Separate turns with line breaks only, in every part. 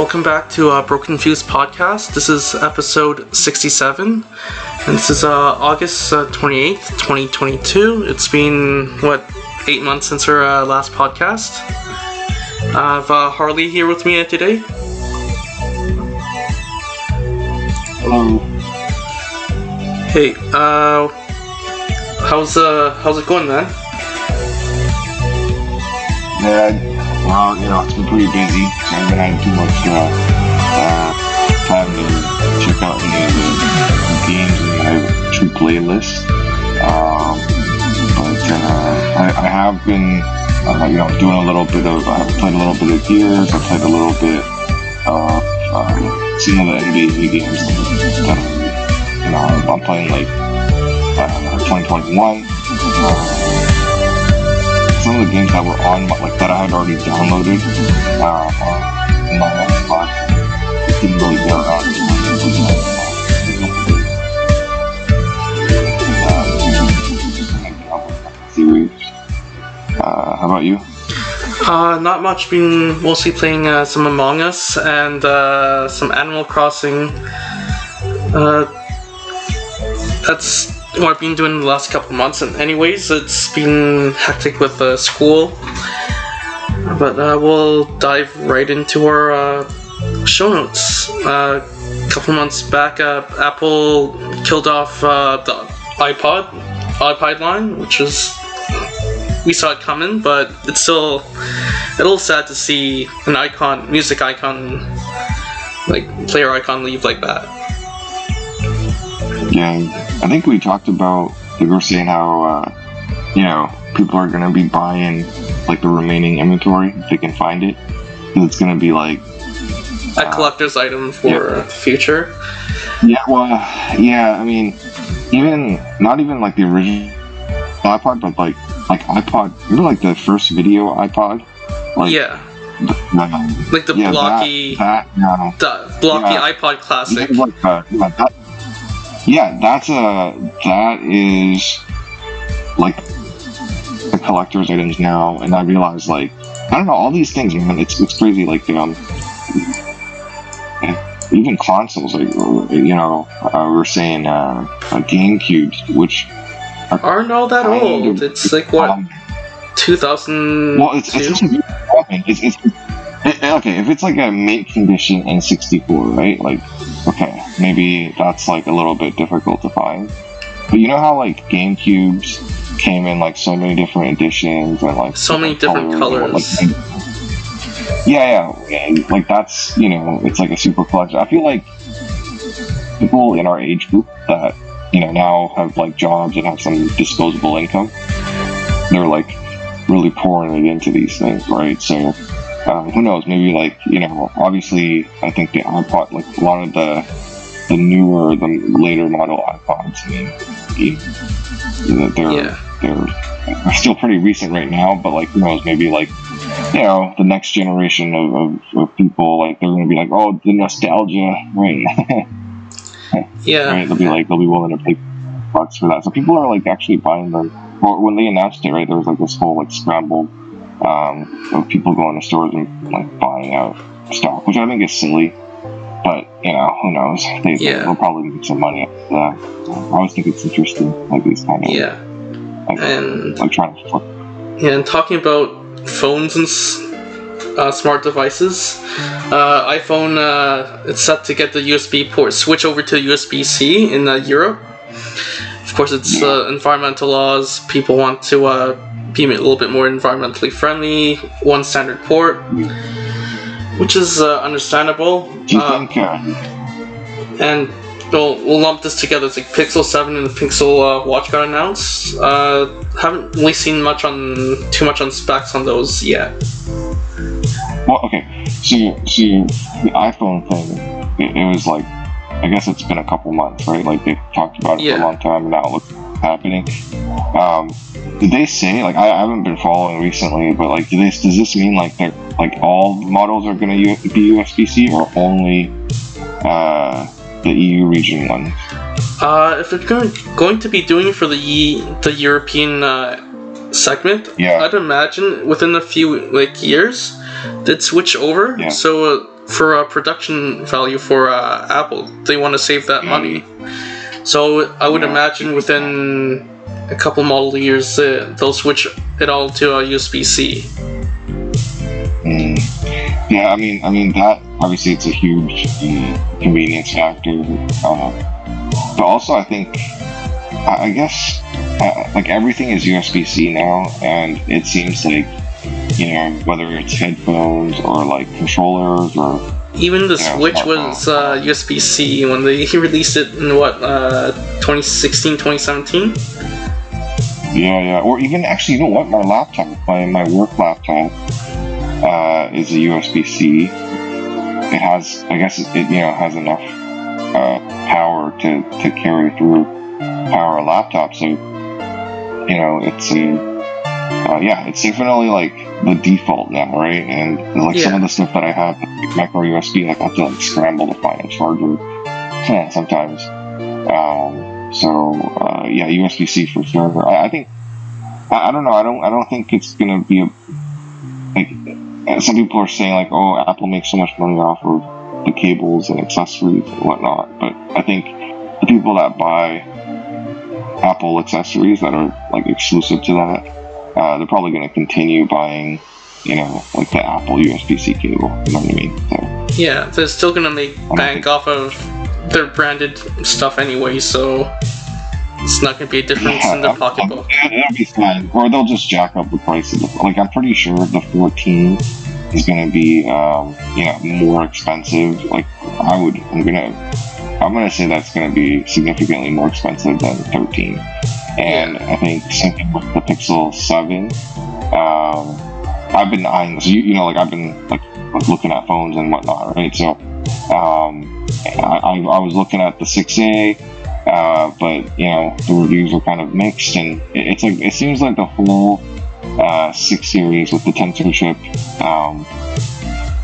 Welcome back to uh, Broken Fuse podcast. This is episode 67, and this is uh, August uh, 28th, 2022. It's been, what, eight months since our uh, last podcast. I have uh, Harley here with me today.
Hello.
Hey, uh, how's uh, how's it going, man?
Yeah, well, you know, it's been pretty busy, I haven't had too much uh, uh, time to check out any of the games in my true playlist. Um, but uh, I, I have been, uh, you know, doing a little bit of, I've played a little bit of Gears, I played a little bit of um, some of the NBA games that, you know, I'm playing like uh, 2021. The games that were on my, like that I had already downloaded uh, in my Xbox. Didn't really uh, series. Uh, how about you?
Uh, not much. Been mostly playing uh, some Among Us and uh, some Animal Crossing. Uh, that's what I've been doing the last couple months. And anyways, it's been hectic with uh, school. But uh, we'll dive right into our uh, show notes. Uh, a couple months back, uh, Apple killed off uh, the iPod iPod line, which is we saw it coming, but it's still a little sad to see an icon, music icon, like player icon, leave like that.
Yeah, I think we talked about. We were saying how uh, you know people are gonna be buying like the remaining inventory if they can find it. It's gonna be like
A collector's item for
yeah.
future.
Yeah, well, yeah. I mean, even not even like the original iPod, but like like iPod. Remember like the first video iPod? Like,
yeah,
the- the-
like the
yeah,
blocky,
That, that no.
the blocky
Yeah.
iPod Classic.
Like, uh, that, yeah, that's a that is like the collector's items now, and I realize like I don't know all these things, man. It's it's crazy. Like um, even consoles, like you know, uh, we're saying uh, uh, GameCubes, which
Aren't all that old.
of-
It's like what
um,
2002.
well, it's it's, just, it's, it's it, okay if it's like a mint condition N64, right? Like, okay, maybe that's like a little bit difficult to find. But you know how like GameCubes came in like so many different editions and like
So many different
and,
colors.
like, yeah, yeah, and, like that's you know it's like a super collection. I feel like people in our age group that you know now have like jobs and have some disposable income, they're like really pouring it into these things, right? So um, who knows? Maybe like you know, obviously, I think the iPod, like a lot of the the newer, the later model iPods, I mean, they're
Yeah.
they're they're still pretty recent right now, but like who knows? Maybe like you know, the next generation of, of, of people, like they're gonna be like, oh, the nostalgia, right?
yeah,
right? They'll be like, they'll be willing to pay bucks for that. So people are like actually buying them. Or when they announced it, right, there was like this whole like scramble um, of people going to stores and like buying out stock, which I think is silly. But you know, who knows? They,
Yeah.
They'll probably make some money. Out. I always think it's interesting, like these kind of
yeah,
like,
and
like trying to flip.
Yeah, and talking about phones and uh, smart devices, uh, iPhone uh, it's set to get the USB port switch over to USB C in uh, Europe. Of course, it's uh, environmental laws. People want to uh, be a little bit more environmentally friendly. One standard port, which is uh, understandable. Uh?
Uh,
and we'll, we'll lump this together. It's like Pixel 7 and the Pixel uh, Watch got announced. Uh, haven't really seen much on too much on specs on those yet.
Well, okay. So, so the iPhone thing, it, it was like, I guess it's been a couple months, right? Like they talked about it for a long time, and now it looks happening. Um, did they say like I, I haven't been following recently, but like, do this does this mean like they're like all models are going to be USB C or only uh, the EU region ones?
Uh, if they're going, going to be doing for the E- the European uh, segment,
Yeah.
I'd imagine within a few like years, they'd switch over.
Yeah.
So uh, for uh, production value for uh, Apple. They want to save that money. So I would
Yeah.
imagine within a couple model years uh, they'll switch it all to uh, USB C.
Mm. Yeah, I mean, I mean that obviously it's a huge um, convenience factor, uh, but also I think, I, guess, uh, like everything is USB C now, and it seems like you know whether it's headphones or like controllers or
Even the Switch was uh, USB C when they released it in what uh, 2016, 2017.
yeah, yeah, or even actually, you know what, my laptop, my my work laptop, uh, is a USB C. It has, I guess, it, it you know has enough uh, power to to carry through power a laptop. So you know, it's a uh, yeah, it's definitely like the default now, right? And like some of the stuff that I have, like micro USB, like I have to like scramble to find a charger Yeah, sometimes. Um, so uh, yeah, USB C for sure. I, I think I, I don't know. I don't I don't think it's gonna be a like uh, some people are saying like oh Apple makes so much money off of the cables and accessories and whatnot, but I think the people that buy Apple accessories that are like exclusive to that, uh, they're probably going to continue buying, you know, like the Apple USB C cable. You know what I mean? So
Yeah, they're still gonna make bank off of their branded stuff anyway, so it's not gonna be a difference in the pocketbook.
Yeah,
pocketbook.
It'll be fine, or they'll just jack up the price of the. Like I'm pretty sure the 14 is going to be, um, you know, more expensive. Like I would, I'm gonna, I'm gonna say that's going to be significantly more expensive than 13. And I think same thing with the Pixel 7. Um, I've been eyeing. You, you know, like I've been like looking at phones and whatnot, right? So, um, I, I was looking at the 6A. Uh, but you know the reviews are kind of mixed, and it, it's like it seems like the whole uh, six series with the tensor chip um,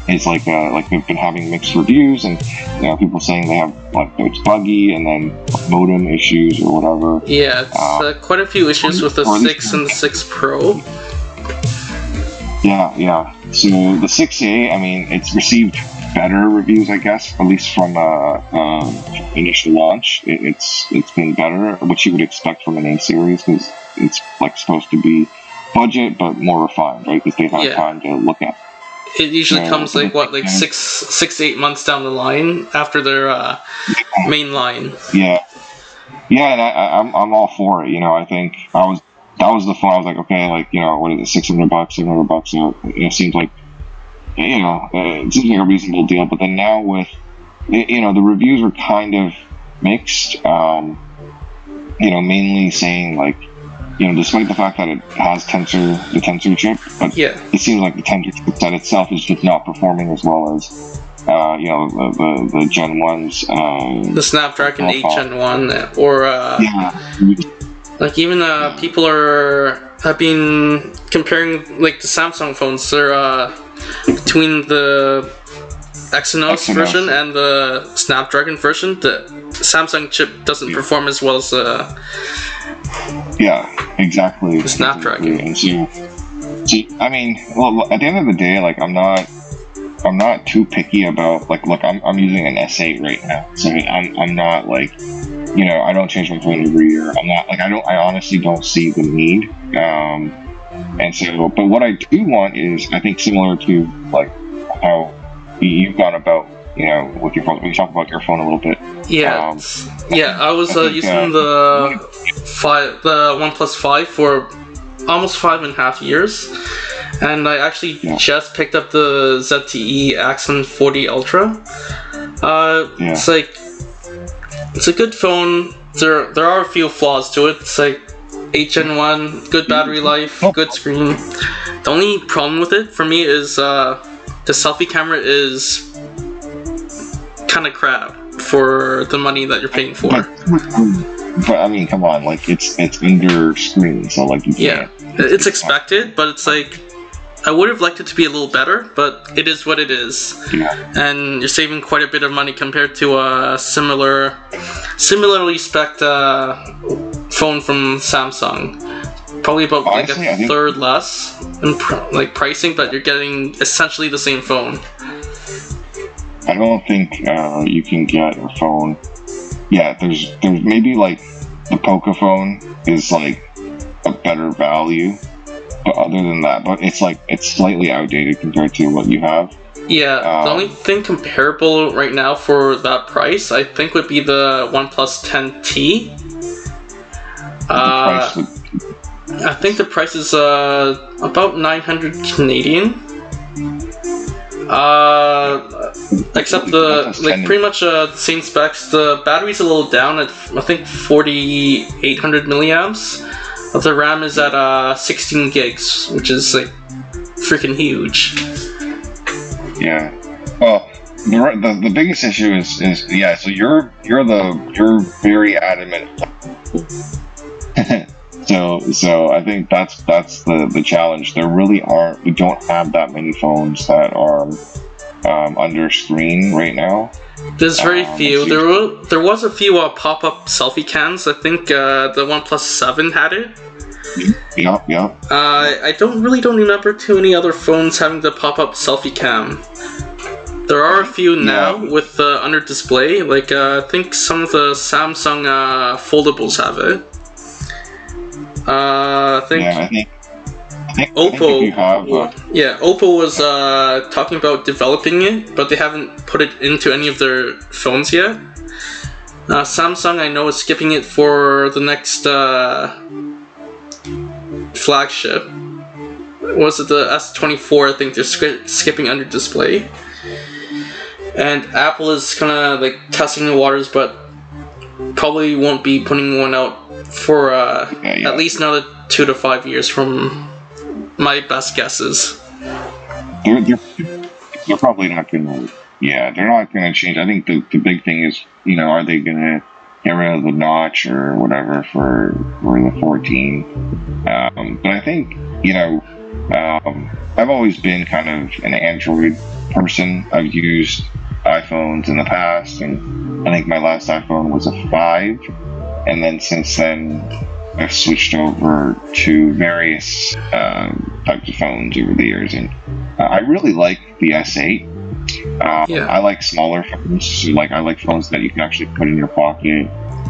is like uh, like they've been having mixed reviews, and you know people saying they have like it's buggy, and then modem issues or whatever.
Yeah, it's uh, quite a few issues with the
Or at least-
6 and the 6 Pro.
Yeah, yeah. So the 6A, I mean, it's received better reviews, I guess, at least from uh, um, initial launch. It, it's it's been better, which you would expect from an A series because it's like supposed to be budget but more refined, right? Because they've had
Yeah.
time to look at.
It usually
Yeah,
comes like what, like six, six, eight months down the line after their uh, main line.
Yeah, yeah, and I, I, I'm I'm all for it. You know, I think I was that was the fun. I was like, okay, like you know, what is it, six hundred bucks, seven hundred bucks? So it seems like you know, uh, it seems like a reasonable deal. But then now with you know, the reviews are kind of mixed. Um, you know, mainly saying like, you know, despite the fact that it has tensor the tensor chip, but
Yeah,
it seems like the tensor chipset itself is just not performing as well as. Uh, you know the, the, the Gen ones. Um,
the Snapdragon 8
Profile.
Gen 1, or uh,
yeah,
like even uh, people are have been comparing like the Samsung phones. They're uh, between the Exynos
Exynos.
version and the Snapdragon version. The Samsung chip doesn't perform as well as uh,
Yeah, exactly.
The Snapdragon.
Exactly. So, so, I mean, well, at the end of the day, like I'm not, I'm not too picky about like, look, I'm, I'm using an S8 right now, so I'm, I'm not like, you know, I don't change my phone every year. I'm not like, I don't, I honestly don't see the need. Um, and so, but what I do want is, I think, similar to like how you- you've gone about, you know, with your phone. We talk about your phone a little bit.
yeah,
Um,
yeah. I was
I
uh, using
uh,
the five, the OnePlus Five for almost five and a half years, and I actually
Yeah.
just picked up the ZTE Axon 40 Ultra. Uh,
Yeah.
It's like it's a good phone. There there are a few flaws to it. It's like HN1, good battery life, good screen. The only problem with it for me is uh, the selfie camera is kind of crap for the money that you're paying for.
But, but I mean, come on, like it's it's under screen, so like you
Yeah,
can't.
it's expected, but it's like I would have liked it to be a little better, but it is what it is.
Yeah.
and you're saving quite a bit of money compared to a similar, similarly spec uh, phone from Samsung. Probably about like a
think-
third less in pr- like pricing, but you're getting essentially the same phone.
I don't think uh, you can get a phone. Yeah, there's there's maybe like the Pocophone is like a better value, but other than that, but it's like it's slightly outdated compared to what you have.
Yeah, the
Um,
only thing comparable right now for that price, I think, would be the OnePlus 10T.
The
Uh,
price would-
I think the price is uh, about 900 Canadian. Uh, except the like pretty much uh, the same specs. The battery's a little down at I think 4800 milliamps. The RAM is at uh 16 gigs, which is like freaking huge.
Yeah. Well, the, the the biggest issue is is yeah. So you're you're the you're very adamant. so so I think that's that's the the challenge. There really aren't. We don't have that many phones that are um, under screen right now.
There's very
Um,
few. There were there was a few uh, pop up selfie cams. I think uh, the OnePlus Seven had it.
Yep, yep.
Uh, I don't really don't remember too many other phones having the pop up selfie cam. There are a few now
Yeah.
with the under display. Like uh, I think some of the Samsung uh, foldables have it. Uh, I think
Yeah, I think. I think, I think
Oppo.
have, uh,
Yeah, Oppo was uh, talking about developing it, but they haven't put it into any of their phones yet. Uh, Samsung, I know, is skipping it for the next uh, flagship. Was it the S24? I think they're sk- skipping under display. And Apple is kind of like testing the waters, but probably won't be putting one out for uh,
Yeah, yeah.
at least another two to five years from my best guesses.
they're, they're, they're probably not gonna yeah they're not gonna change i think the, the big thing is you know are they gonna get rid of the notch or whatever for for the 14 um, but i think you know um, i've always been kind of an android person i've used iphones in the past and i think my last iphone was a 5 and then since then i've switched over to various um, types of phones over the years and uh, I really like the S8. Um,
Yeah.
I like smaller phones. Like I like phones that you can actually put in your pocket,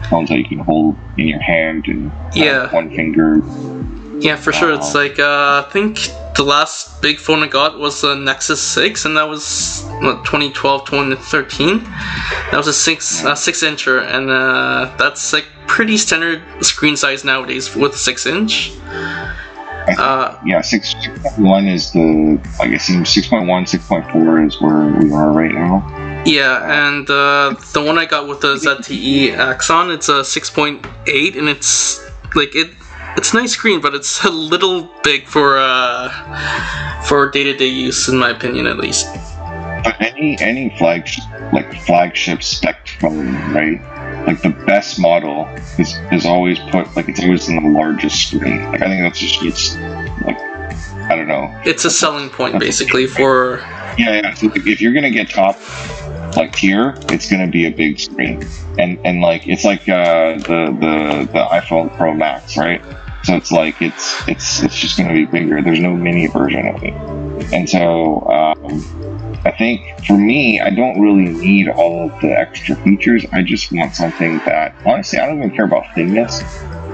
phones that you can hold in your hand and have
Yeah.
one finger.
Yeah, for sure. It's like uh, I think the last big phone I got was the Nexus Six, and that was what, 2012, 2013. That was a six uh, six incher, and uh, that's like pretty standard screen size nowadays with a six inch. Uh,
Yeah, six one is the like it seems 6.1, 6.4 is where we are right now.
yeah, and uh, the one I got with the ZTE Axon, it's a 6.8, and it's like it. It's a nice screen, but it's a little big for uh, for day to day use, in my opinion, at least.
But any any flagship like flagship spec phone, right? Like the best model is is always put like it's always in the largest screen. Like I think that's just it's like I don't know.
it's a selling point basically for
Yeah, yeah. So if you're gonna get top like tier, it's gonna be a big screen, and and like it's like uh, the the the iPhone Pro Max, right? So it's like it's it's it's just gonna be bigger. There's no mini version of it, and so um, I think for me, I don't really need all of the extra features. I just want something that honestly, I don't even care about thickness.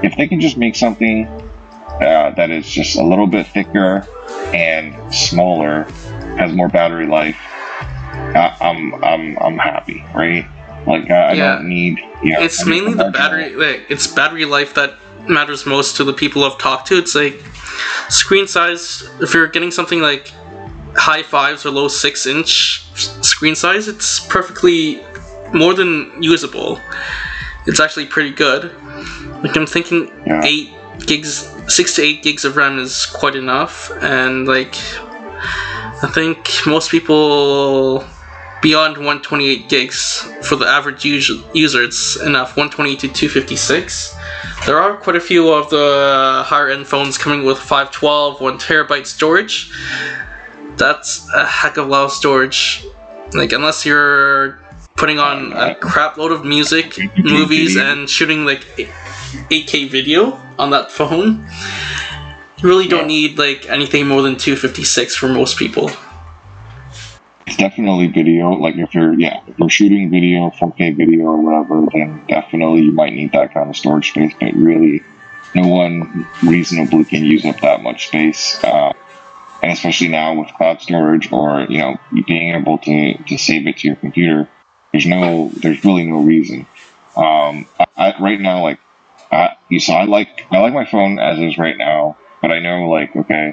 If they can just make something uh, that is just a little bit thicker and smaller, has more battery life, I, I'm I'm I'm happy, right? Like I, I
Yeah.
don't need. You know,
it's mainly the battery like it's battery life that matters most to the people I've talked to. It's like screen size if you're getting something like high fives or low six inch screen size, it's perfectly more than usable. It's actually pretty good. Like I'm thinking
Yeah.
eight gigs six to eight gigs of RAM is quite enough and like I think most people beyond 128 gigs for the average us- user it's enough 128 to 256 there are quite a few of the higher end phones coming with 512 1 terabyte storage. That's a heck of a lot of storage. Like unless you're putting on a crap load of music movies and shooting like 8k video on that phone you really don't need like anything more than 256 for most people
it's definitely video. Like if you're yeah, if you're shooting video, 4K video or whatever, then definitely you might need that kind of storage space. But really, no one reasonably can use up that much space. Uh, and especially now with cloud storage or you know being able to, to save it to your computer, there's no there's really no reason. Um, I, right now, like I, you saw, I like I like my phone as is right now, but I know like okay,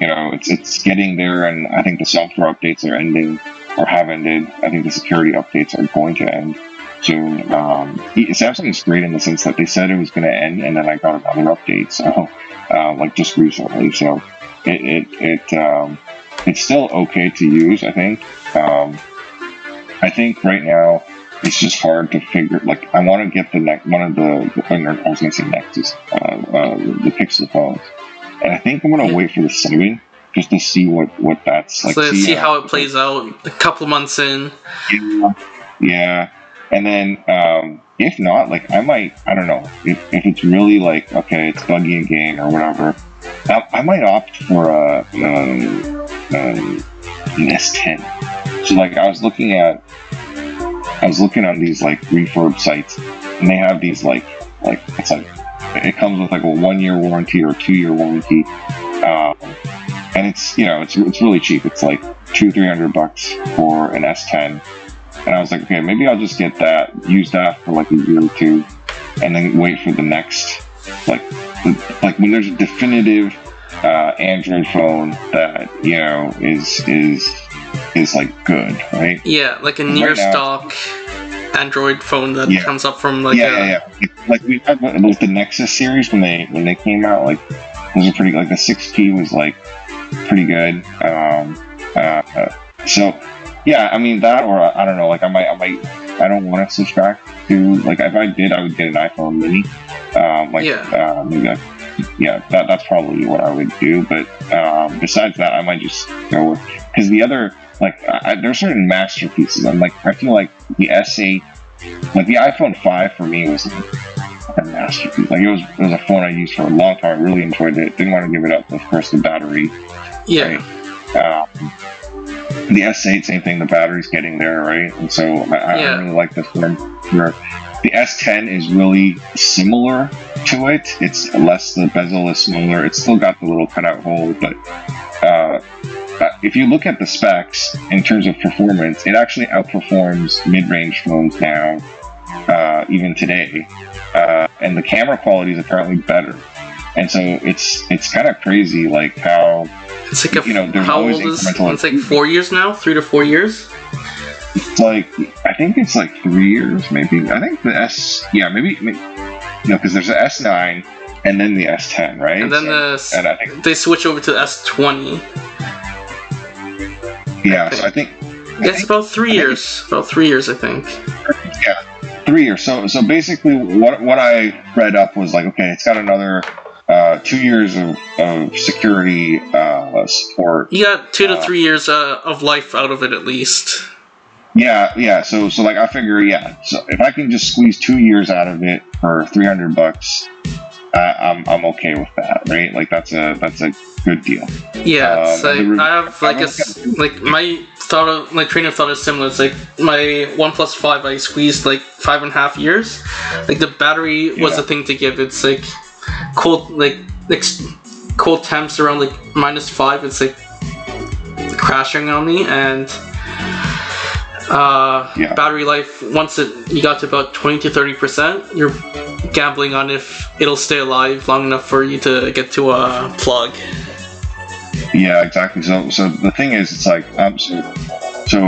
you know it's it's getting there, and I think the software updates are ending or have ended. I think the security updates are going to end soon. Um, Samsung is great in the sense that they said it was going to end, and then I got another update, so uh, like just recently. So it it, it um, it's still okay to use. I think. Um, I think right now it's just hard to figure. Like I want to get the next one of the, I was going to say Nexus, uh, uh, the Pixel phones, and I think I'm going to wait for the seven just to see what what that's like.
So see, see how it plays out a couple months in.
Yeah, yeah. and then um, if not, like I might, I don't know, if, if it's really like okay, it's buggy again or whatever. I, I might opt for a um, um, an S10. So like I was looking at, I was looking on these like refurb sites, and they have these like like it's like it comes with like a one year warranty or two year warranty, um, and it's you know it's it's really cheap. It's like two three hundred bucks for an S10, and I was like, okay, maybe I'll just get that, use that for like a year or two, and then wait for the next like like when there's a definitive uh, Android phone that you know is is is like good, right?
Yeah, like a near right stock Android phone that yeah. comes up from like
yeah, a... yeah, yeah. Like we had with the Nexus series when they when they came out, like those are pretty. Like the 6P was like pretty good. Um, uh, so yeah, I mean that, or I don't know. Like I might, I might, I don't want to switch back to like if I did, I would get an iPhone Mini. Um, like
yeah,
um, yeah, that, that's probably what I would do. But um, besides that, I might just go with because the other like I, there's certain masterpieces. I'm like I feel like the S8, like the iPhone 5 for me was a masterpiece. Like it was it was a phone I used for a long time. I really enjoyed it. Didn't want to give it up. Of course, the battery.
Yeah.
Right? Um, the S8, same thing. The battery's getting there, right? And so I, yeah. I really like this one. Where the S10 is really similar to it. It's less, the bezel is smaller. It's still got the little cutout hole, but uh, uh, if you look at the specs in terms of performance, it actually outperforms mid-range phones now, uh, even today. Uh, and the camera quality is apparently better. And so it's it's kind of crazy, like how
it's like a, you know there's how always old is it's like four years now, three to four years.
It's like I think it's like three years, maybe. I think the S, yeah, maybe, maybe no, because there's the S9 and then the S10, right?
And then so, the and I think they switch over to the S20.
Yeah, I so I think
it's about three years. About three years, I think.
Yeah, three years. So, so basically, what what I read up was like, okay, it's got another uh, two years of, of security uh, support.
You got two to uh, three years uh, of life out of it at least.
Yeah, yeah. So, so like I figure, yeah. So if I can just squeeze two years out of it for three hundred bucks, I, I'm I'm okay with that, right? Like that's a that's a good deal.
Yeah, um, I have like a like my thought of like train of thought is similar. It's like my OnePlus Five, I squeezed like five and a half years. Like the battery was yeah. a thing to give. It's like cold like ex- cold temps around like minus five. It's like crashing on me and uh, yeah. battery life once it you got to about 20 to 30 percent you're gambling on if it'll stay alive long enough for you to get to a plug
yeah exactly so so the thing is it's like so, so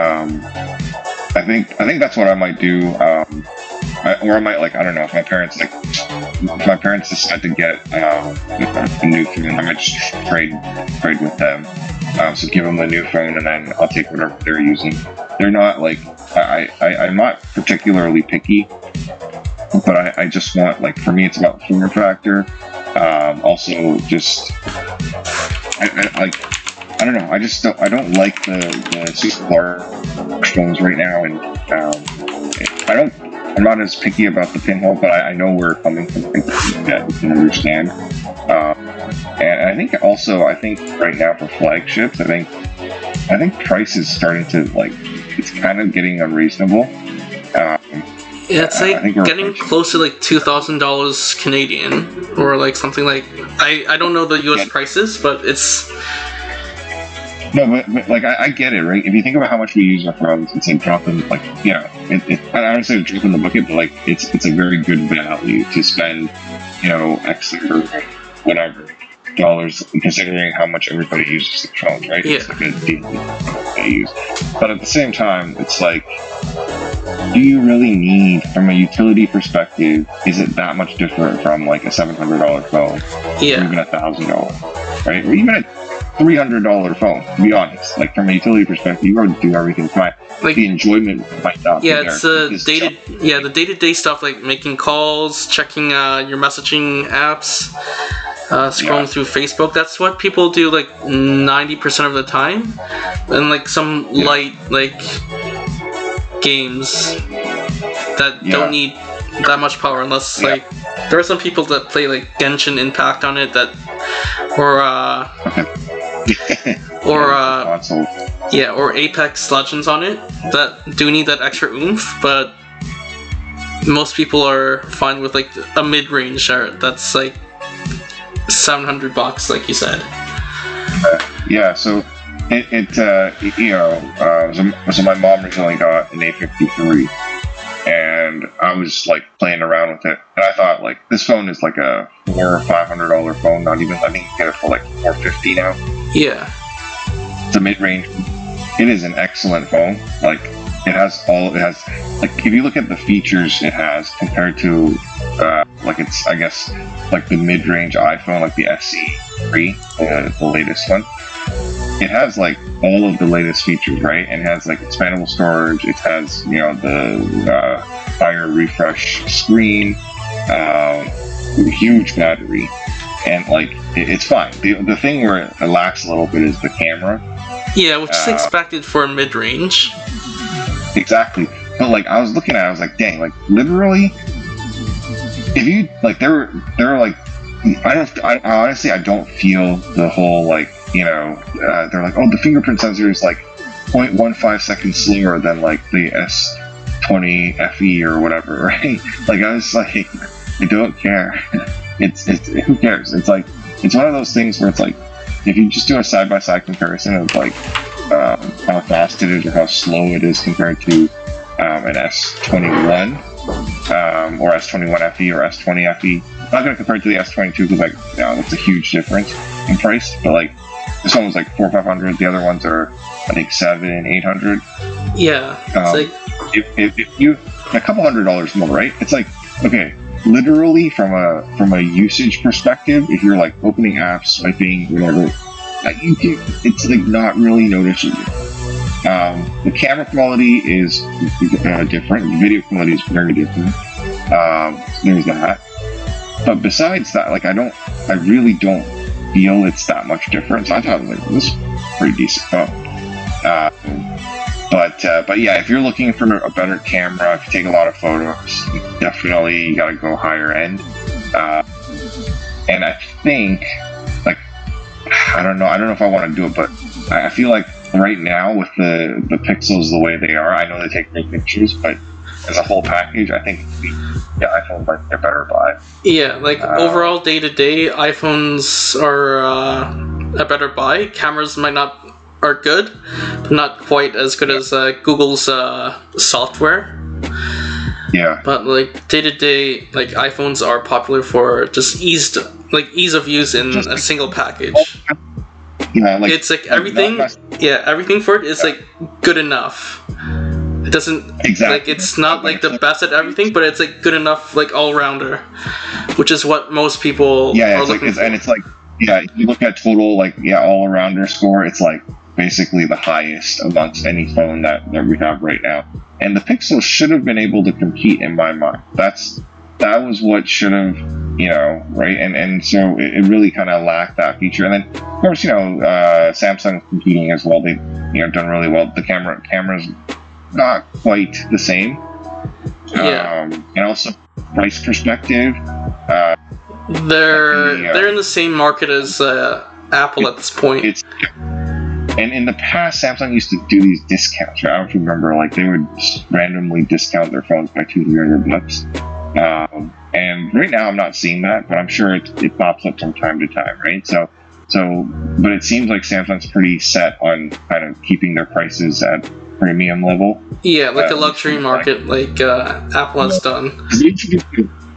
um, i think i think that's what i might do um, I, or I might like I don't know if my parents like if my parents decide to get um, a new phone, I might just trade trade with them. Um, so give them the new phone, and then I'll take whatever they're using. They're not like I, I I'm not particularly picky, but I, I just want like for me it's about form factor. Um, also, just I, I, like I don't know. I just don't, I don't like the, the super large phones right now, and um, I don't I'm not as picky about the pinhole, but I, I know where it's coming from. That you can understand. Um, and I think also, I think right now for flagships, I think I think price is starting to like it's kind of getting unreasonable. Um,
Yeah, it's
Uh,
like getting
approaching-
close to like two thousand dollars Canadian, or like something like I I don't know the U.S.
Yeah.
prices, but it's
no, but, but like I, I get it, right? If you think about how much we use our phones, it's a drop in like you know, it, it, I don't say a drop in the bucket, but like it's it's a very good value to spend, you know, X or whatever dollars, considering how much everybody uses their phones, right? It's
Yeah.
like a deal they use. But at the same time, it's like, do you really need, from a utility perspective, is it that much different from like a seven hundred dollar phone, or
yeah,
even a thousand dollar, right? Or even a three hundred dollar phone. To be honest, like from a utility perspective, you already do everything fine.
like
The enjoyment might not.
yeah, it's uh,
because
dated yeah the day to day stuff like making calls, checking uh, your messaging apps, uh, scrolling
Yeah.
through Facebook. That's what people do like ninety percent of the time, and like some
Yeah.
light like games that
Yeah.
don't need that much power unless like there are some people that play like Genshin Impact on it that or uh or uh yeah, or Apex Legends on it that do need that extra oomph, but most people are fine with like a mid-range shirt that's like 700 bucks, like you said.
Yeah, so it, it uh, you know, uh, so, so my mom recently got an A53, and I was like playing around with it, and I thought like this phone is like a four or five hundred dollar phone. Not even I think you get it for like four fifty now.
Yeah,
a mid range. It is an excellent phone. Like it has all it has. Like if you look at the features it has compared to uh, like it's I guess like the mid range iPhone, like the SE3, uh, the latest one. It has like all of the latest features, right? And it has like expandable storage. It has you know the uh, higher refresh screen, um, huge battery, and like it, it's fine. The, the thing where it lacks a little bit is the camera.
yeah, which is
Uh,
expected for a mid-range.
Exactly. But like I was looking at it, I was like, dang, like literally if you like there there were like I don't I, honestly I don't feel the whole like, you know, uh, they're like, oh the fingerprint sensor is like 0.15 seconds slower than like the S20 FE or whatever, right? Like I was like I don't care. It's it's who cares? It's like it's one of those things where it's like if you just do a side by side comparison of like um, how fast it is or how slow it is compared to um, an S21 um, or S21 FE or S20 FE. I'm not going to compare it to the S22 because like you know, that's a huge difference in price. But like this one was like four five hundred. The other ones are I think seven eight hundred.
Yeah, it's
Um,
like
If, if, if you a couple hundred dollars more, right? It's like okay, literally from a from a usage perspective, if you're like opening apps, swiping, whatever, you can, it's like not really noticeable. Um, the camera quality is uh, different. The video quality is very different. Um, there's that. But besides that, like I don't, I really don't feel it's that much difference. I thought like this is pretty decent phone. Uh, but uh, but yeah, if you're looking for a better camera, if you take a lot of photos, definitely you got to go higher end. Uh, and I think like I don't know, I don't know if I want to do it, but I feel like right now with the the pixels the way they are, I know they take great pictures, but as a whole package, I think the yeah, iPhone be a better buy.
yeah, like
uh,
overall day to day, iPhones are uh, a better buy. Cameras might not are good, but not quite as good as uh, Google's uh, software.
Yeah,
But like day to day, like iPhones are popular for just ease, like ease of use in
Just
a
like-
single package.
yeah, like
it's like everything, yeah, everything for it is like good enough. It doesn't
exactly.
like it's not like the best at everything, but it's like good enough, like all rounder, which is what most people
yeah,
are
it's like it's, and it's like yeah, you look at total like yeah all arounder score, it's like basically the highest amongst any phone that, that we have right now. And the Pixel should have been able to compete in my mind. That's that was what should have you know right and and so it, it really kind of lacked that feature. And then of course you know uh, Samsung competing as well. They you know done really well. The camera cameras not quite the same.
Yeah.
Um, and also price perspective. Uh,
they're
Yeah.
they're in the same market as uh, Apple at this point.
it's and in the past, Samsung used to do these discounts. Right? I don't remember, like they would randomly discount their phones by two, three hundred bucks. Um, and right now, I'm not seeing that, but I'm sure it, it pops up from time to time, right? So, so, but it seems like Samsung's pretty set on kind of keeping their prices at premium level.
Yeah, like uh, a luxury market, like uh, Apple has done.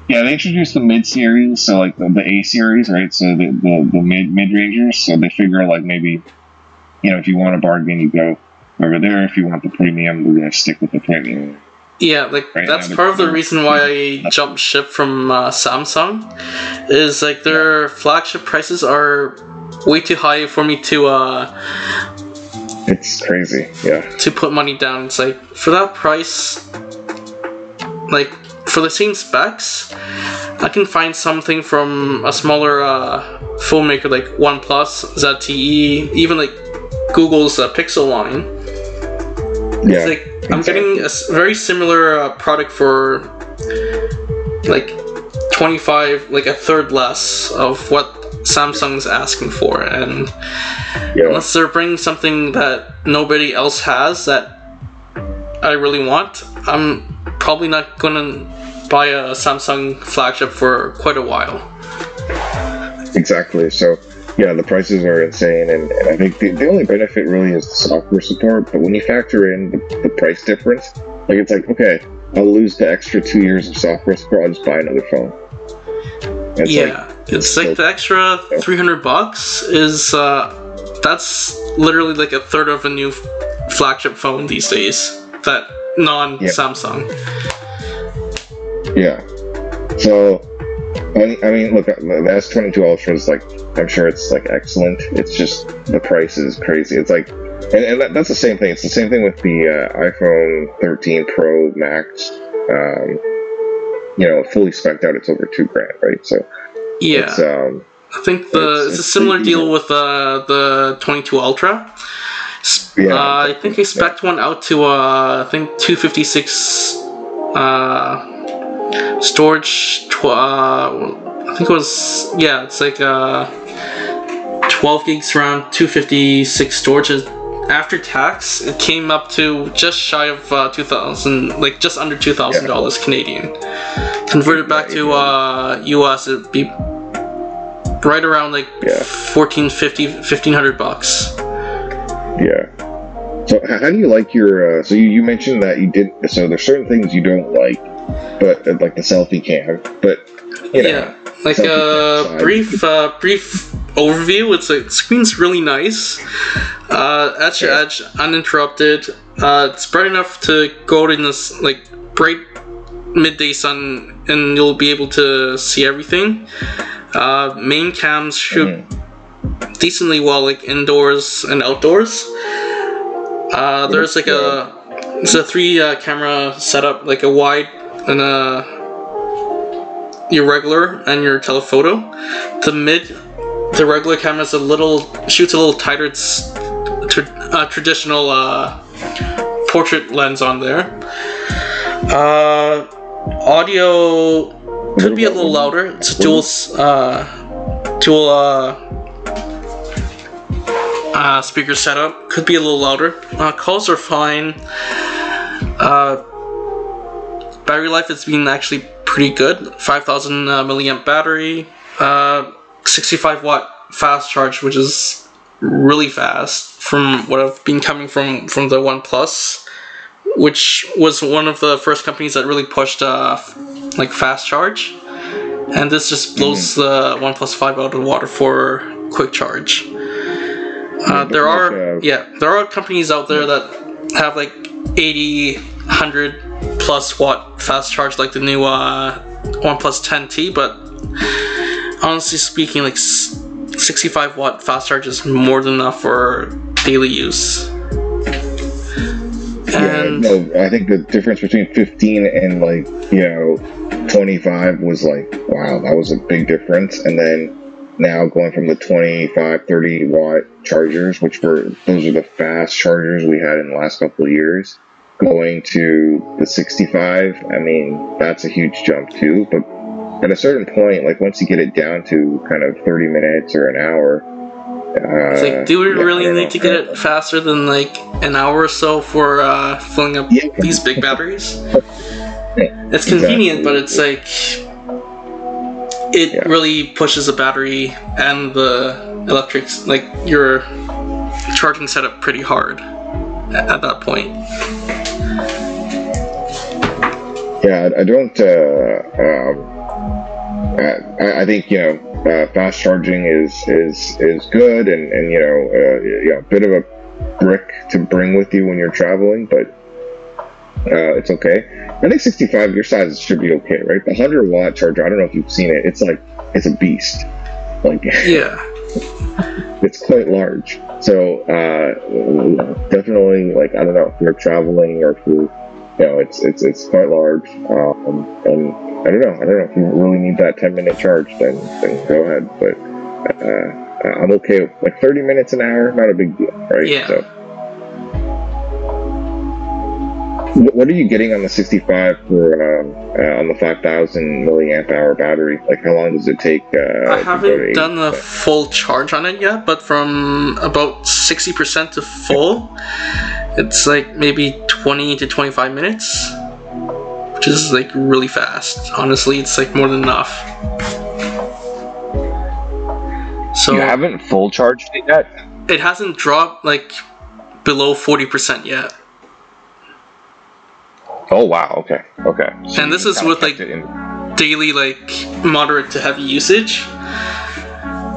Yeah, they introduced the mid series, so like the, the A series, right? So the, the, the mid mid rangers. So they figure like maybe, you know, if you want a bargain, you go over there. If you want the premium, we're gonna stick with the premium.
Yeah, like right that's part of the reason why I jumped ship from uh, Samsung, is like their flagship prices are way too high for me to. uh
It's crazy, yeah.
To put money down, it's like for that price, like for the same specs, I can find something from a smaller uh, phone maker like OnePlus, ZTE, even like Google's uh, Pixel line. Yeah, it's like exactly. I'm getting a very similar uh, product for like 25, like a third less of what Samsung's asking for, and yeah. unless they're bringing something that nobody else has that I really want, I'm probably not gonna buy a Samsung flagship for quite a while.
Exactly. So, yeah, the prices are insane, and, and I think the, the only benefit really is the software support. But when you factor in the, the price difference, like it's like, okay, I'll lose the extra two years of software support. I'll just buy another phone.
It's yeah, like, it's like the extra three hundred bucks is uh, that's literally like a third of a new flagship phone these days. That non Samsung. Yeah.
Yeah. So, I mean, look, the S22 Ultra is like, I'm sure it's like excellent. It's just the price is crazy. It's like, and, and that, that's the same thing. It's the same thing with the uh, iPhone 13 Pro Max. Um, you know, fully spec out, it's over two grand, right? So,
yeah. Um, I think the it's, it's a similar deal with uh, the 22 Ultra. Yeah, uh, I think I spec yeah. one out to uh, I think 256 uh, storage. Tw- uh, I think it was yeah. It's like uh, 12 gigs around 256 storage. After tax, it came up to just shy of uh, 2,000, like just under 2,000 dollars Canadian. Converted back to uh, US, it'd be right around like yeah. 1450 1500 bucks
yeah so how do you like your uh, so you, you mentioned that you did so there's certain things you don't like but uh, like the selfie cam. But you know,
yeah, like a brief uh, brief overview. It's like screen's really nice, uh, edge to edge, uninterrupted. Uh, it's bright enough to go in this like bright midday sun, and you'll be able to see everything. Uh, main cams shoot mm. decently well, like indoors and outdoors. Uh, there's like a it's a three uh, camera setup, like a wide and uh, your regular and your telephoto. The mid, the regular camera is a little shoots a little tighter. It's tra- traditional uh, portrait lens on there. Uh, audio could be a little louder. It's dual uh, dual uh, uh, speaker setup. Could be a little louder. Uh, calls are fine. Uh, battery life has been actually pretty good. 5,000 uh, milliamp battery, uh, 65 watt fast charge, which is really fast from what I've been coming from from the OnePlus, which was one of the first companies that really pushed uh, like fast charge. And this just blows mm-hmm. the OnePlus 5 out of the water for quick charge. Uh, there are yeah, there are companies out there that have like 80, 100 plus watt fast charge like the new uh, OnePlus 10T, but honestly speaking, like 65 watt fast charge is more than enough for daily use.
And yeah, no, I think the difference between 15 and like you know 25 was like wow, that was a big difference, and then now going from the 25 30 watt chargers which were those are the fast chargers we had in the last couple of years going to the 65, I mean, that's a huge jump too. But at a certain point, like once you get it down to kind of 30 minutes or an hour,
It's like, do we
yeah,
really need
know.
to get it faster than like an hour or so for uh, filling up
Yeah.
these big batteries? It's convenient, but it's like it
Yeah.
really pushes the battery and the electrics, like your charging setup, pretty hard at that point.
Yeah, I- I don't. Uh, um, I, I think you know, uh, fast charging is is is good, and and you know, uh, yeah, a bit of a brick to bring with you when you're traveling, but uh, it's okay. I think 65 your size should be okay, right? The 100 watt charger. I don't know if you've seen it. It's like it's a beast. Like
Yeah,
it's quite large. So uh, definitely, like I don't know if you're traveling or if you, you know, it's it's it's quite large. Um, and I don't know, I don't know if you really need that 10 minute charge, then then go ahead. But uh, I'm okay. with Like 30 minutes an hour, not a big deal, right?
Yeah.
So. What are you getting on the 65 for um, uh, on the 5000 milliamp hour battery? Like, how long does it take? Uh,
I
to go to
haven't done a
80%?
full charge on it yet, but from about 60% to full, it's like maybe 20 to 25 minutes, which is like really fast. Honestly, it's like more than enough. So
You haven't full charged it yet?
it hasn't dropped like below 40% yet.
Oh wow, okay, okay.
And this is with, like, daily like moderate to heavy usage.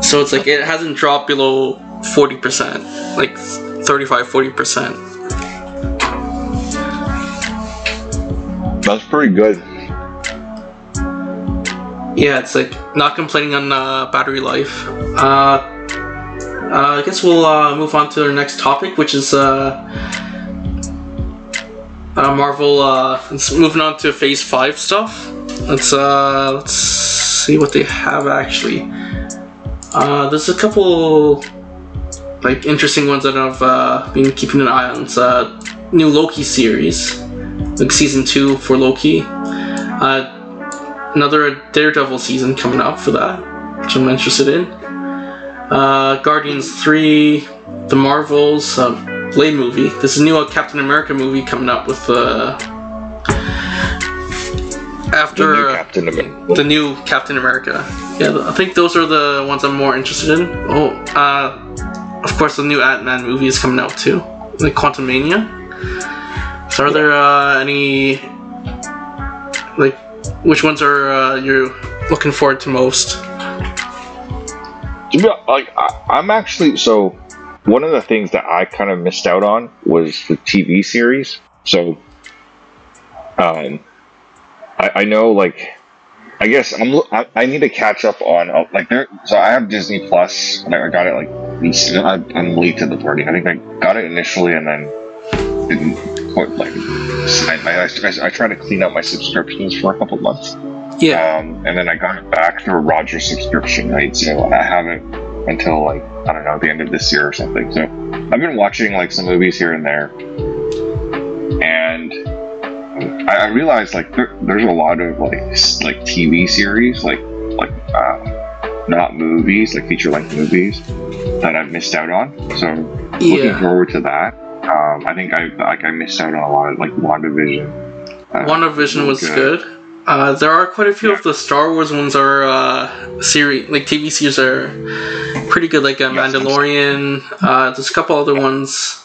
So it's like it hasn't dropped below 40%, like 35 40%.
That's pretty good.
Yeah, it's like not complaining on uh, battery life. Uh, uh, I guess we'll uh, move on to our next topic, which is uh, uh, Marvel. It's moving on to Phase Five stuff. Let's let's see what they have actually. There's a couple like interesting ones that I've been keeping an eye on. It's a new Loki series, like season two for Loki. Uh, another Daredevil season coming up for that, which I'm interested in. Uh, Guardians 3, The Marvels, uh, Blade movie. There's a new uh, Captain America movie coming up with uh,
The
after
new
uh,
Captain America.
the new Captain America. Yeah, I think those are the ones I'm more interested in. Oh, uh, of course, the new Ant Man movie is coming out too, like Quantumania. So, are there uh, any like which ones are uh, you looking forward to most?
Hon- like, I, I'm actually so. One of the things that I kind of missed out on was the TV series. So, um, I, I know like. I guess I'm. I, I need to catch up on uh, like there. So I have Disney Plus. And I got it like I'm late to the party. I think I got it initially and then didn't quite like. I, I, I, I tried to clean up my subscriptions for a couple months.
Yeah,
Um, and then I got it back through a Rogers subscription, right? So I haven't until like I don't know the end of this year or something. So I've been watching like some movies here and there, and I, I realized like there, there's a lot of like like TV series, like like uh, not movies, like feature length movies that I've missed out on. So looking
yeah.
forward to that. Um, I think I like I missed out on a lot of like WandaVision. Uh,
WandaVision was good. Uh, there are quite a few of the Star Wars ones are uh, series like TV series are pretty good, like uh,
Yes,
Mandalorian. Uh, there's a couple other ones.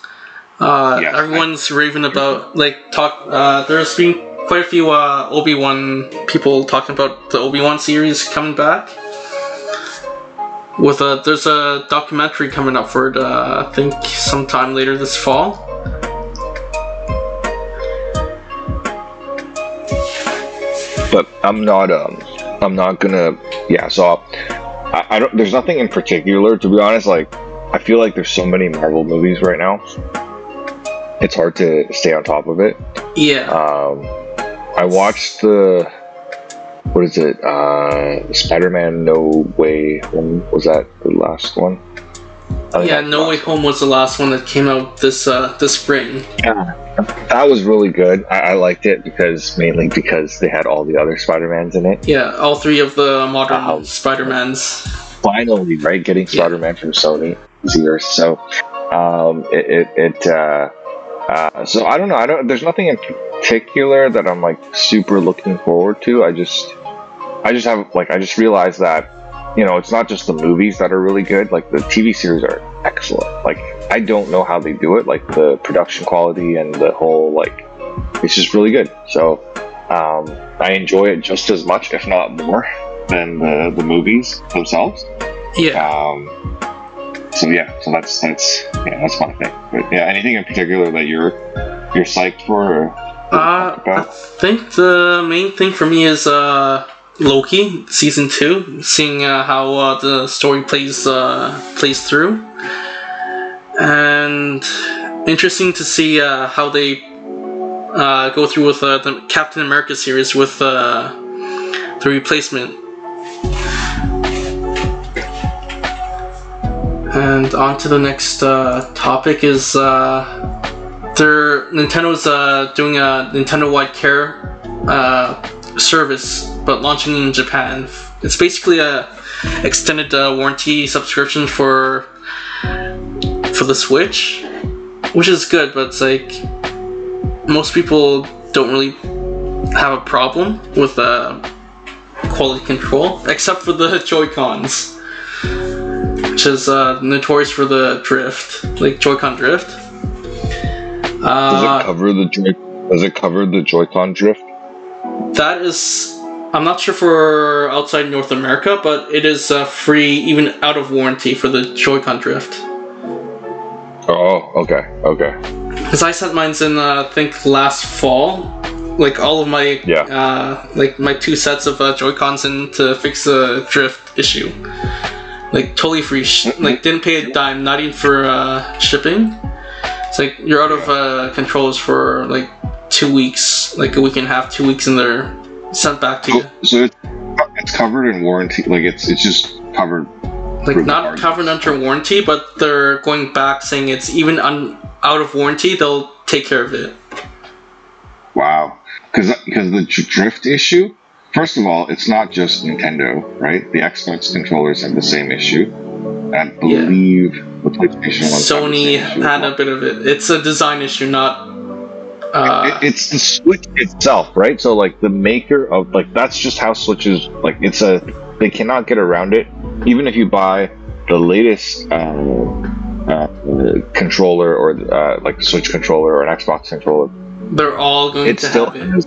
Uh,
Yes,
everyone's raving about like talk. Uh, there's been quite a few uh, Obi Wan people talking about the Obi Wan series coming back. With a there's a documentary coming up for it. Uh, I think sometime later this fall.
but I'm not um I'm not gonna yeah so I, I don't there's nothing in particular to be honest like I feel like there's so many Marvel movies right now it's hard to stay on top of it
Yeah.
um I watched the what is it uh Spider-Man No Way Home was that the last one think
yeah, No Way Home was the last one that came out this uh, this spring.
Yeah, that was really good I, I liked it because mainly because they had all the other Spider-Mans in it
Yeah, all three of the modern. Spider-Mans.
finally, right? Getting Spider Man from Sony. easier. So um, it it, it uh, uh, so I don't know. I don't. There's nothing in particular that I'm like super looking forward to. I just I just have like I just realized that you know it's not just the movies that are really good. Like the TV series are excellent. Like I don't know how they do it. Like the production quality and the whole like it's just really good. So um, I enjoy it just as much, if not more, than the, the movies themselves.
Yeah.
Um, so yeah, so that's that's yeah, that's one thing. But yeah, anything in particular that you're you're psyched for? Or,
Uh, I think the main thing for me is uh, Loki season two, seeing uh, how uh, the story plays uh, plays through, and interesting to see uh, how they uh, go through with uh, the Captain America series with the replacement. And on to the next topic is uh, their Nintendo's doing a Nintendo-wide care service, but launching in Japan. It's basically a extended uh, warranty subscription for for the Switch, which is good, but it's like most people don't really have a problem with uh, quality control, except for the Joy Cons, which is uh, notorious for the drift, like Joy-Con drift.
Does
Uh,
it cover the joy? Does it cover the Joy-Con drift?
That is, I'm not sure for outside North America, but it is uh, free even out of warranty for the Joy-Con drift.
Oh, okay, okay.
Because I sent mine in, uh, I think last fall. Like all of my,
Yeah.
uh, like my two sets of uh, Joy Cons in to fix the drift issue. Like totally free. Sh- like didn't pay a dime, not even for uh, shipping. It's like you're out of uh, controllers for like two weeks, like a week and a half, two weeks, and they're sent back to you.
So, it's, it's covered in warranty. Like it's it's just covered.
like not covered under warranty, but they're going back saying it's even un- out of warranty. They'll take care of it.
Wow. Because because the drift issue. First of all, it's not just Nintendo, right? The Xbox controllers have the same issue. I believe the PlayStation
Sony
same issue as
had a bit of it. It's a design issue, not. Uh,
It- it's the Switch itself, right? So like the maker of like that's just how Switches like it's a they cannot get around it. Even if you buy the latest uh, uh, controller or uh, like Switch controller or an Xbox controller,
they're all going
it's
to
still
have it.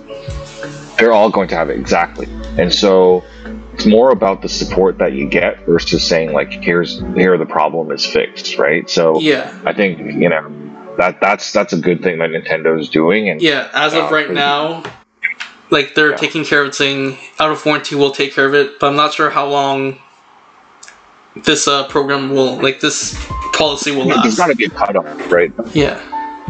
they're all going to have it exactly. And so it's more about the support that you get versus saying like here's here the problem is fixed, right? So
Yeah,
I think you know that that's that's a good thing that Nintendo's doing and
yeah. As of
Oh,
right now, like they're
Yeah.
taking care of it, saying out of warranty we'll take care of it. But I'm not sure how long this uh, program will, like this policy will
there's
last.
There's got to be a cutoff, right?
Yeah,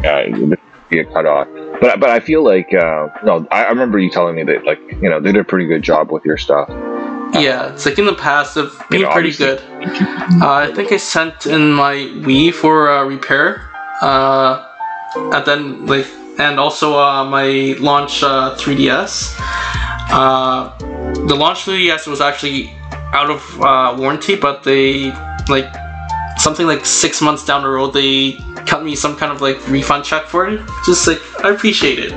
Yeah, be a cutoff. But but I feel like uh, no, I, I remember you telling me that like you know they did a pretty good job with your stuff.
yeah. It's like in the past, they've been
know,
pretty good. Uh, I think I sent in my Wii for uh, repair. Uh, and then like, and also uh, my launch uh, 3DS. Uh, the launch 3DS was actually out of uh, warranty, but they like something like six months down the road they cut me some kind of like refund check for it. Just like I appreciate it.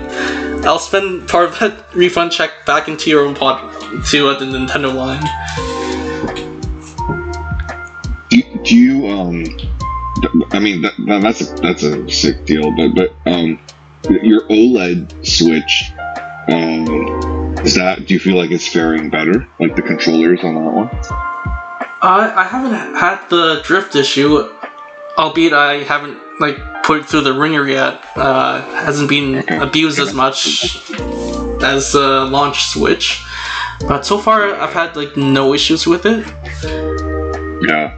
I'll spend part of that refund check back into your own pod to uh, the Nintendo line.
Do, do you um? I mean that, that, that's a that's a sick deal, but but um, your OLED Switch, um, is that? Do you feel like it's faring better, like the controllers on that one?
I I haven't had the drift issue, albeit I haven't like put it through the ringer yet. Uh, hasn't been
Okay.
abused as much as the launch Switch, but so far I've had like no issues with it.
Yeah.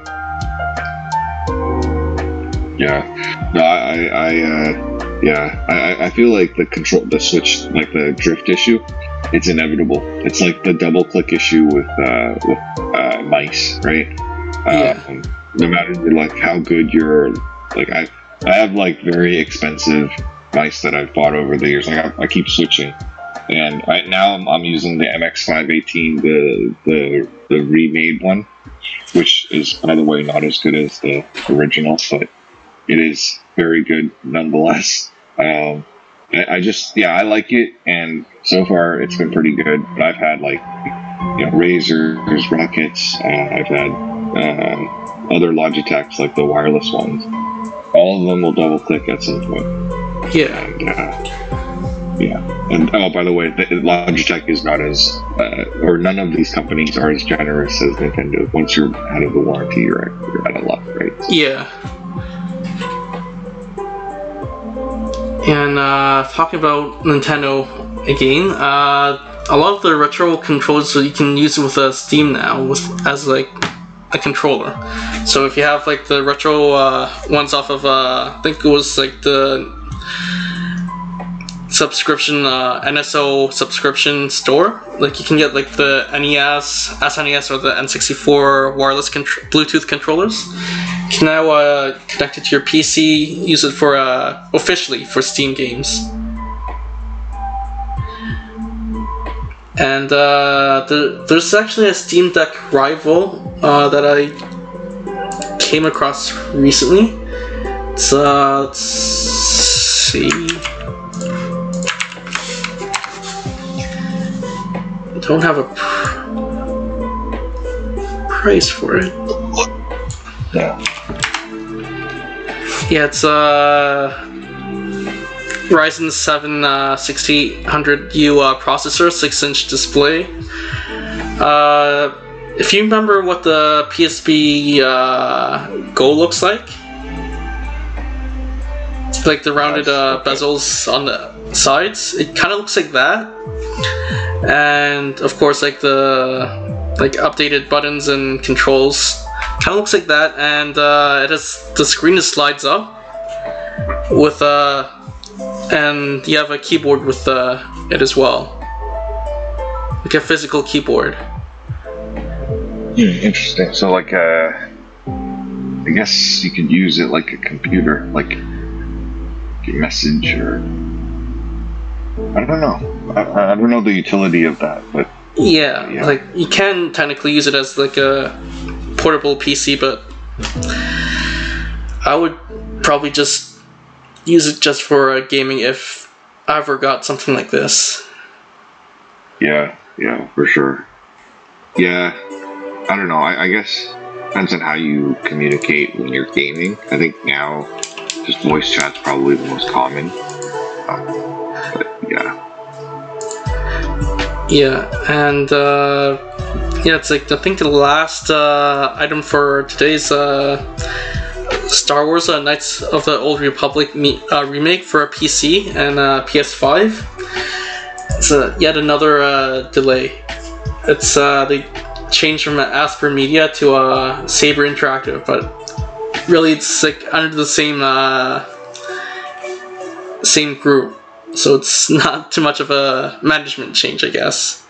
Yeah. No, I, I, uh, yeah, I, I- feel like the control, the switch, like the drift issue, it's inevitable. It's like the double click issue with, uh, with, uh, mice, right?
Yeah.
Um, no matter like how good your, like I, I have like very expensive mice that I've bought over the years. Like I, I keep switching. And I, now I'm, I'm using the MX518, the, the, the remade one which is, by the way, not as good as the original, but it is very good nonetheless. Um, I, I just, yeah, I like it, and so far it's been pretty good. But I've had like, you know, Razers, Roccats. Uh, I've had uh, other Logitechs, like the wireless ones. All of them will double click at some point.
Yeah.
And, uh, yeah. And oh, by the way, the, Logitech is not as, uh, or none of these companies are as generous as Nintendo. Once you're out of the warranty, you're, you're out of luck, right?
Yeah. And uh, talking about Nintendo again, uh, a lot of the retro controllers you can use with uh, Steam now with as like a controller. So if you have like the retro uh, ones off of, uh, I think it was like the subscription uh, NSO subscription store. Like you can get like the NES, SNES, or the N64 wireless contr- Bluetooth controllers. Can now uh, connect it to your PC, use it for uh, officially for Steam games. And uh, the, there's actually a Steam Deck rival uh, that I came across recently. Uh, let's see. I don't have a pr- price for it.
Yeah.
Yeah, it's uh Ryzen 7 uh, 6800U uh, processor, 6-inch display. Uh, if you remember what the PSP uh, Go looks like, like the rounded uh, bezels on the sides, it kind of looks like that. And of course like the like updated buttons and controls kind of looks like that and uh, it has the screen just slides up with uh and you have a keyboard with uh, it as well like a physical keyboard
Hmm, interesting. So, like, uh, I guess you could use it like a computer, like a message or I don't know. I, I don't know the utility of that, but
yeah,
Yeah.
like you can technically use it as like a portable PC, but I would probably just use it just for uh, gaming if I ever got something like this.
yeah, yeah, for sure. Yeah, I don't know. I, I guess depends on how you communicate when you're gaming. I think now just voice chat's probably the most common. Uh, but yeah,
Yeah, and uh, yeah, it's like I think the last uh, item for today's uh, Star Wars uh, Knights of the Old Republic me- uh, remake for a PC and uh, PS5. It's yet another uh, delay. It's they changed from Aspyr Media to Saber Interactive, but really it's like under the same same group so it's not too much of a management change, I guess.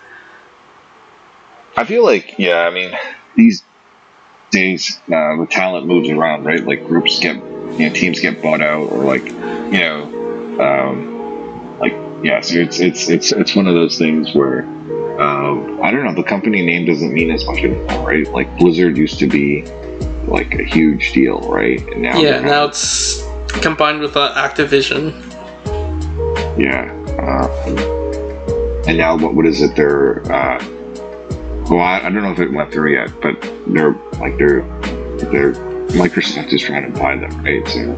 I feel like yeah. I mean, these days uh, the talent moves around, right? Like groups get, you know, teams get bought out, or like, you know, um, like yeah. So it's it's it's it's one of those things where um, I don't know. The company name doesn't mean as much anymore, right? Like Blizzard used to be like a huge deal, right? And now
yeah, now it's combined with uh, Activision.
yeah. Uh, and now what what is it? They're uh, well, I, I don't know if it went through yet, but they're like they're they're Microsoft is trying to buy them, right? So,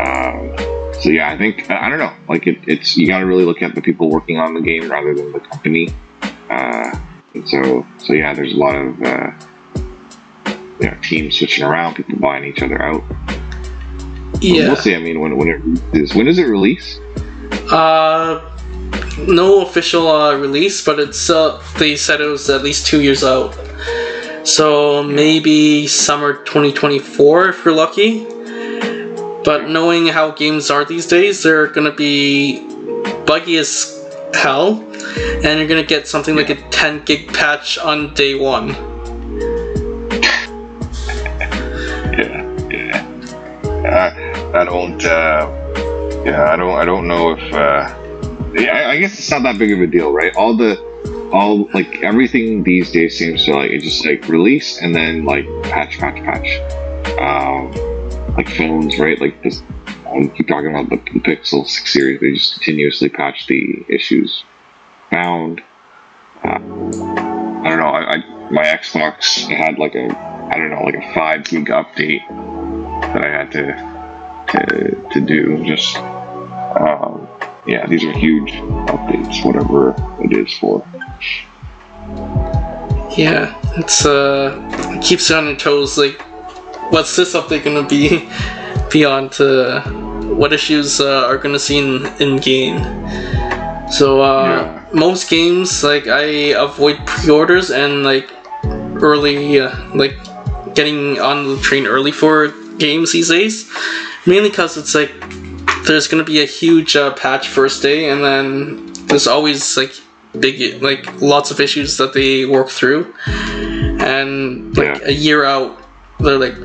um, so yeah, I think I don't know. Like it, it's you got to really look at the people working on the game rather than the company. Uh, and so so yeah, there's a lot of uh, you know teams switching around, people buying each other out. But
Yeah.
we'll see. I mean, when when it is when does it release?
Uh, no official uh, release, but it's uh, they said it was at least two years out. So maybe summer 2024 if you're lucky. But knowing how games are these days, they're gonna be buggy as hell, and you're gonna get something like a 10 gig patch on day one.
Yeah, yeah. Uh, I don't. Uh, yeah, I don't. I don't know if. Uh, I, I guess it's not that big of a deal, right? All the all like everything these days seems to like it just like release and then like patch, patch, patch. Um, like phones, right? Like this. I keep talking about the, the Pixel 6 series. They just continuously patch the issues found. Uh, I don't know. I, I my Xbox had like a I don't know like a five gig update that I had to to to do. Just um, yeah, these are huge updates, whatever it is for.
Yeah, it's uh, it keeps you on your toes. Like, what's this update gonna be beyond to what issues uh, are gonna see in in game? So uh,
Yeah.
most games, like I avoid pre-orders and like early, uh, like getting on the train early for games these days, mainly because it's like there's gonna be a huge uh, patch first day, and then there's always like big, like lots of issues that they work through, and like
Yeah.
a year out, they're like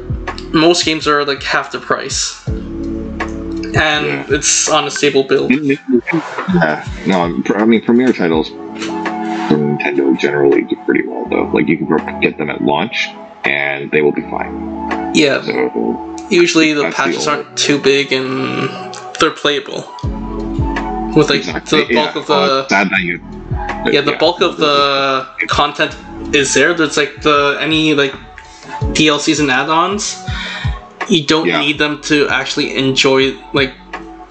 most games are like half the price, and
Yeah.
it's on a stable build.
Yeah, no, I mean premier titles from Nintendo generally do pretty well though. Like you can get them at launch and they will be fine.
Yeah,
So
usually the
That's the
patches aren't too big and they're playable. With like
exactly,
the bulk
yeah.
of the
it's sad that you.
yeah the bulk of the content is there. There's like the any like DLCs and add-ons. You don't
Yeah.
need them to actually enjoy like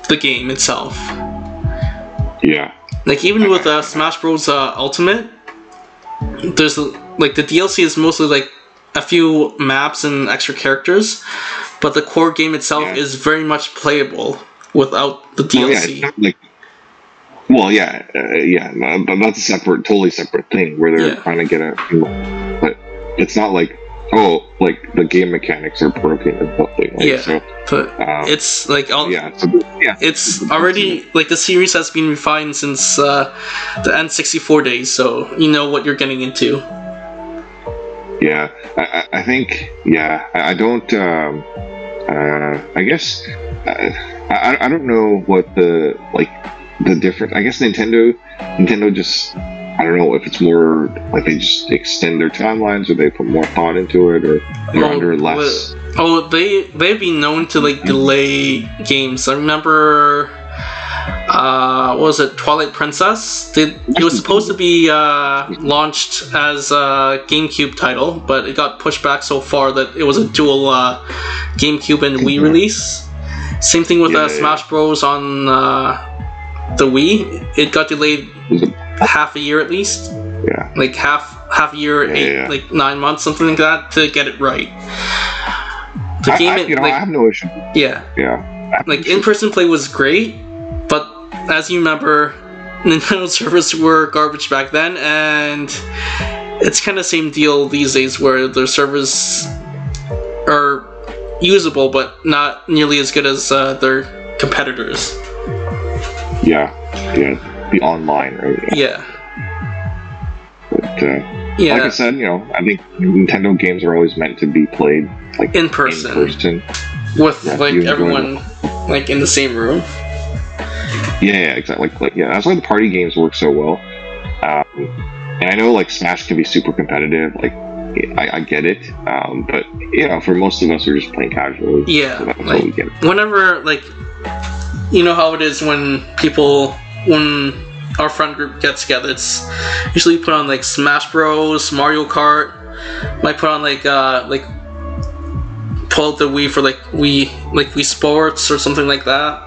the game itself.
Yeah,
Like even with uh, Smash Bros. Uh, Ultimate, there's like the DLC is mostly like a few maps and extra characters, but the core game itself
Yeah.
is very much playable without the
yeah,
DLC.
it's not like. Well, yeah, uh, yeah, but that's a separate, totally separate thing where they're
Yeah.
trying to get a, but it's not like oh, like the game mechanics are broken or something. Like,
Yeah.
So,
but
um,
it's like all,
yeah, so yeah,
it's already like the series has been refined since uh, the N64 days, so you know what you're getting into.
Yeah, I, I- I think yeah, I, I don't. Um, uh, I guess uh, I, I don't know what the like the different. I guess Nintendo Nintendo just I don't know if it's more like they just extend their timelines or they put more thought into it or they're
Oh,
under less.
Oh, they they've been known to like delay games. I remember, uh, what was it Twilight Princess? Did, it was supposed to be uh, launched as a GameCube title, but it got pushed back so far that it was a dual uh, GameCube and Wii
Mhm.
release. Same thing with
Yeah,
uh. Smash Bros on uh, the Wii. It got delayed half a year at least
Yeah,
like half half a year,
Yeah,
eight,
yeah.
like nine months, something like that, to get it right. The
I,
game,
I,
it-
you know,
like,
I have no issue.
yeah,
Yeah, I have no
like in-person play was great, but as you remember, Nintendo servers were garbage back then, and it's kind of same deal these days where their servers are usable, but not nearly as good as uh, their competitors.
yeah, yeah, the online, right?
Yeah,
But uh,
yeah,
like I said, you know, I think Nintendo games are always meant to be played like
in person.
in person.
with
Yeah,
like everyone like in the same room.
Yeah, yeah, exactly. Like, like, yeah, that's why the party games work so well. Um, and I know like Smash can be super competitive. Like, I, I get it. Um, but you know, for most of us, we're just playing casually.
Yeah,
so that's
like-
what we get.
whenever like you know how it is when people when our friend group gets together it's usually put on like smash bros mario kart might put on like uh like pull out the wii for like wii like wii sports or something like that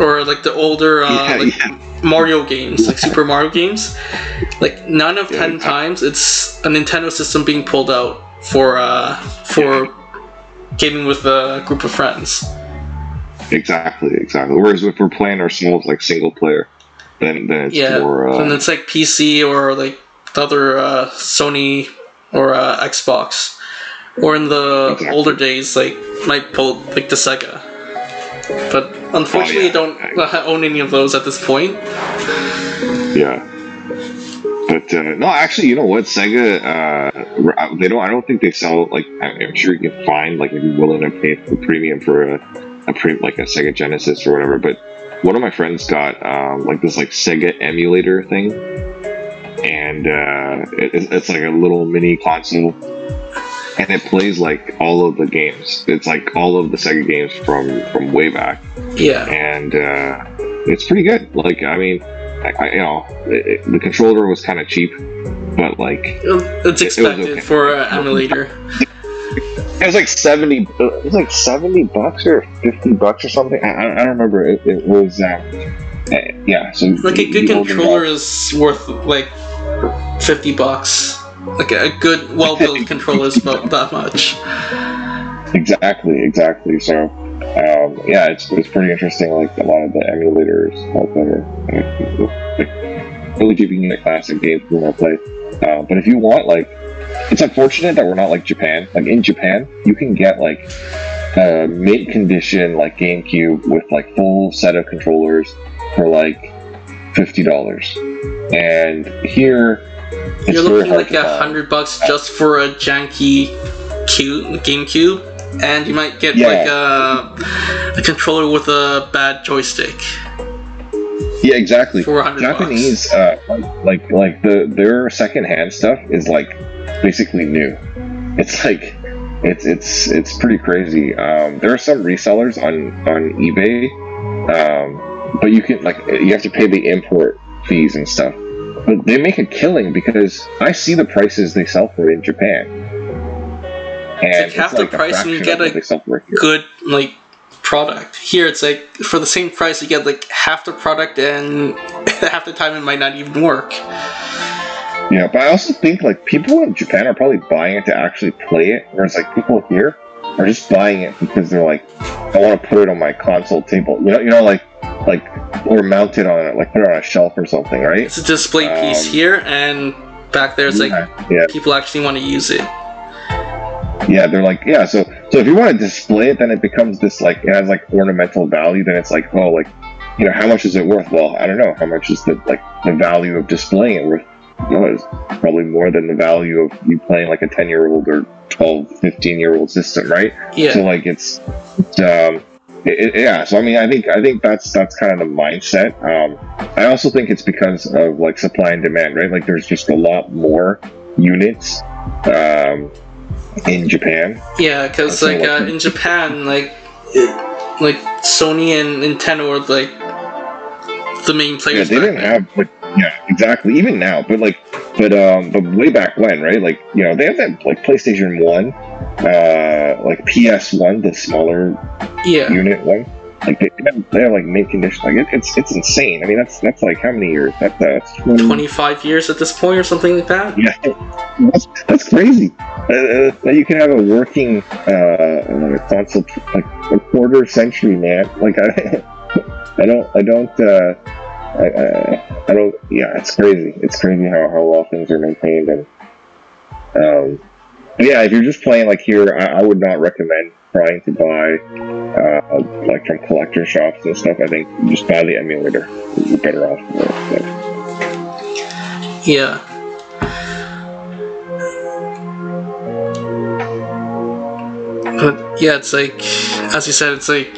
or like the older uh,
yeah,
like
yeah,
mario games like super mario games like nine of ten times it's a nintendo system being pulled out for uh for gaming with a group of friends
exactly, exactly. Whereas if we're playing ourselves like single player, then then it's
Yeah,
more. Uh,
and it's like PC or like the other uh, Sony or uh, Xbox, or in the
Exactly.
older days, like might pull like the Sega. But unfortunately,
Oh, yeah.
I don't own any of those at this point.
Yeah. But uh, no, actually, you know what? Sega, uh, they don't. I don't think they sell. Like, I'm sure you can find like if you're willing to pay the premium for a, a pre, like a Sega Genesis or whatever. But one of my friends got um, like this like Sega emulator thing, and uh, it, it's like a little mini console, and it plays like all of the games. It's like all of the Sega games from from way back,
Yeah.
and uh, it's pretty good. Like I mean, I, I, you know, it, it- the controller was kind of cheap, but like
It's expected
okay.
for an emulator.
It was like seventy. It was like seventy bucks or fifty bucks or something. I, I don't remember. It, it was. Uh, uh, yeah. So
Like a good
it
controller is worth like fifty bucks. Like a good, well-built controller is about that much.
Exactly. Exactly. So. Um, yeah, it's, it's pretty interesting. Like a lot of the emulators out there, really keeping you the classic games you want to play. Uh, but if you want, like, it's unfortunate that we're not like Japan. Like in Japan, you can get like a mint condition like GameCube with like full set of controllers for like fifty dollars, and here it's
You're looking like a hundred bucks just for a janky cube, GameCube, and you might get
Yeah.
like a, a controller with a bad joystick
Yeah, exactly.
for a bucks.
Japanese, uh, like like the their secondhand stuff is like basically new. It's like it's it's it's pretty crazy. Um, there are some resellers on on eBay, um, but you can like you have to pay the import fees and stuff. But they make a killing because I see the prices they sell for in Japan. And
like half the price and you get a
they sell for it here.
Good like product. Here it's like for the same price you get like half the product and half the time it might not even work.
Yeah, but I also think like people in Japan are probably buying it to actually play it, whereas like people here are just buying it because they're like, I want to put it on my console table. You know, you know, like like or mounted on it, like put it on a shelf or something, right?
It's a display piece
Um,
here and back there it's like
yeah,
people actually want to use it.
yeah, they're like, yeah. So so if you want to display it, then it becomes this like it has like ornamental value. Then it's like, oh, like you know, how much is it worth? Well, I don't know. How much is the like the value of displaying it worth? No, it's probably more than the value of you playing like a 10 year old or 12, 15 year old system, right?
Yeah.
So like it's, it's um, it, it- yeah. So I mean, I think I think that's that's kind of the mindset. Um, I also think it's because of like supply and demand, right? Like there's just a lot more units um, in Japan.
Yeah, because like
like
uh, in Japan, like like Sony and Nintendo are like the main players.
Yeah,
they
didn't
then.
have like yeah, exactly. Even now, but like, but um, but way back when, right? Like you know, they have that like PlayStation One, uh, like PS One, the smaller
Yeah,
unit one. Like they, they have, like mint condition. Like it, it's it's insane. I mean, that's that's like how many years? That's uh, that's 20,
twenty-five years at this point or something like that.
Yeah, that's, that's crazy. Uh, uh, that you can have a working uh, console like a quarter century, man. Like I, I don't, I don't, uh, I, I, I don't. Yeah, it's crazy. It's crazy how how well things are maintained and. Um, yeah, if you're just playing like here, I, I would not recommend trying to buy uh, like from collector shops and stuff. I think just buy the emulator. You're better off. it.
Yeah. But yeah, it's like, as you said, it's like,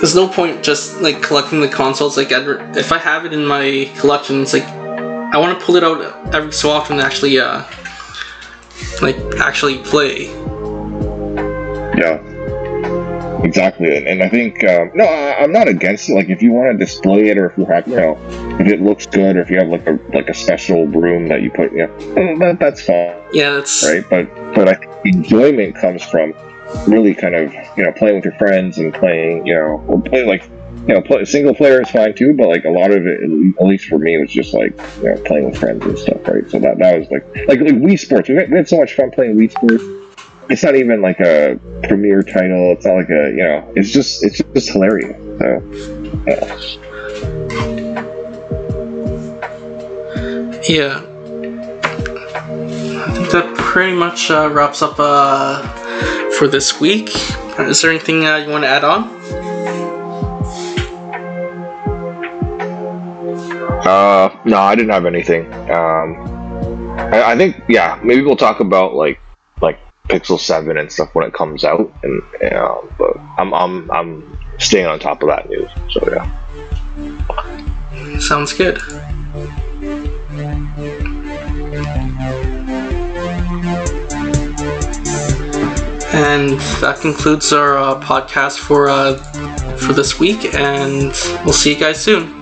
there's no point just like collecting the consoles. Like, I'd, if I have it in my collection, it's like, I want to pull it out every so often actually, uh, like, actually play.
Yeah, exactly. And, and I think um, no, I, I'm not against it. Like if you want to display it, or if you have, you know, if it looks good, or if you have like a like a special room that you put, you know, that, that's fine,
Yeah, that's
right? But but I think enjoyment comes from really kind of you know playing with your friends and playing, you know, or play like. You know, play, single player is fine too, but like a lot of it, at least for me, was just like you know playing with friends and stuff, right? So that that was like like like Wii Sports. We had, we had so much fun playing Wii Sports it's not even like a premier title. It's not like a you know. It's just it's just hilarious. So yeah.
Yeah. I think that pretty much uh, wraps up uh, for this week. Is there anything uh, you want to add on?
Uh, no, I didn't have anything. Um, I, I think yeah, maybe we'll talk about like like Pixel Seven and stuff when it comes out, and uh, but I'm I'm I'm staying on top of that news. So yeah,
sounds good. And that concludes our uh, podcast for uh, for this week, and we'll see you guys soon.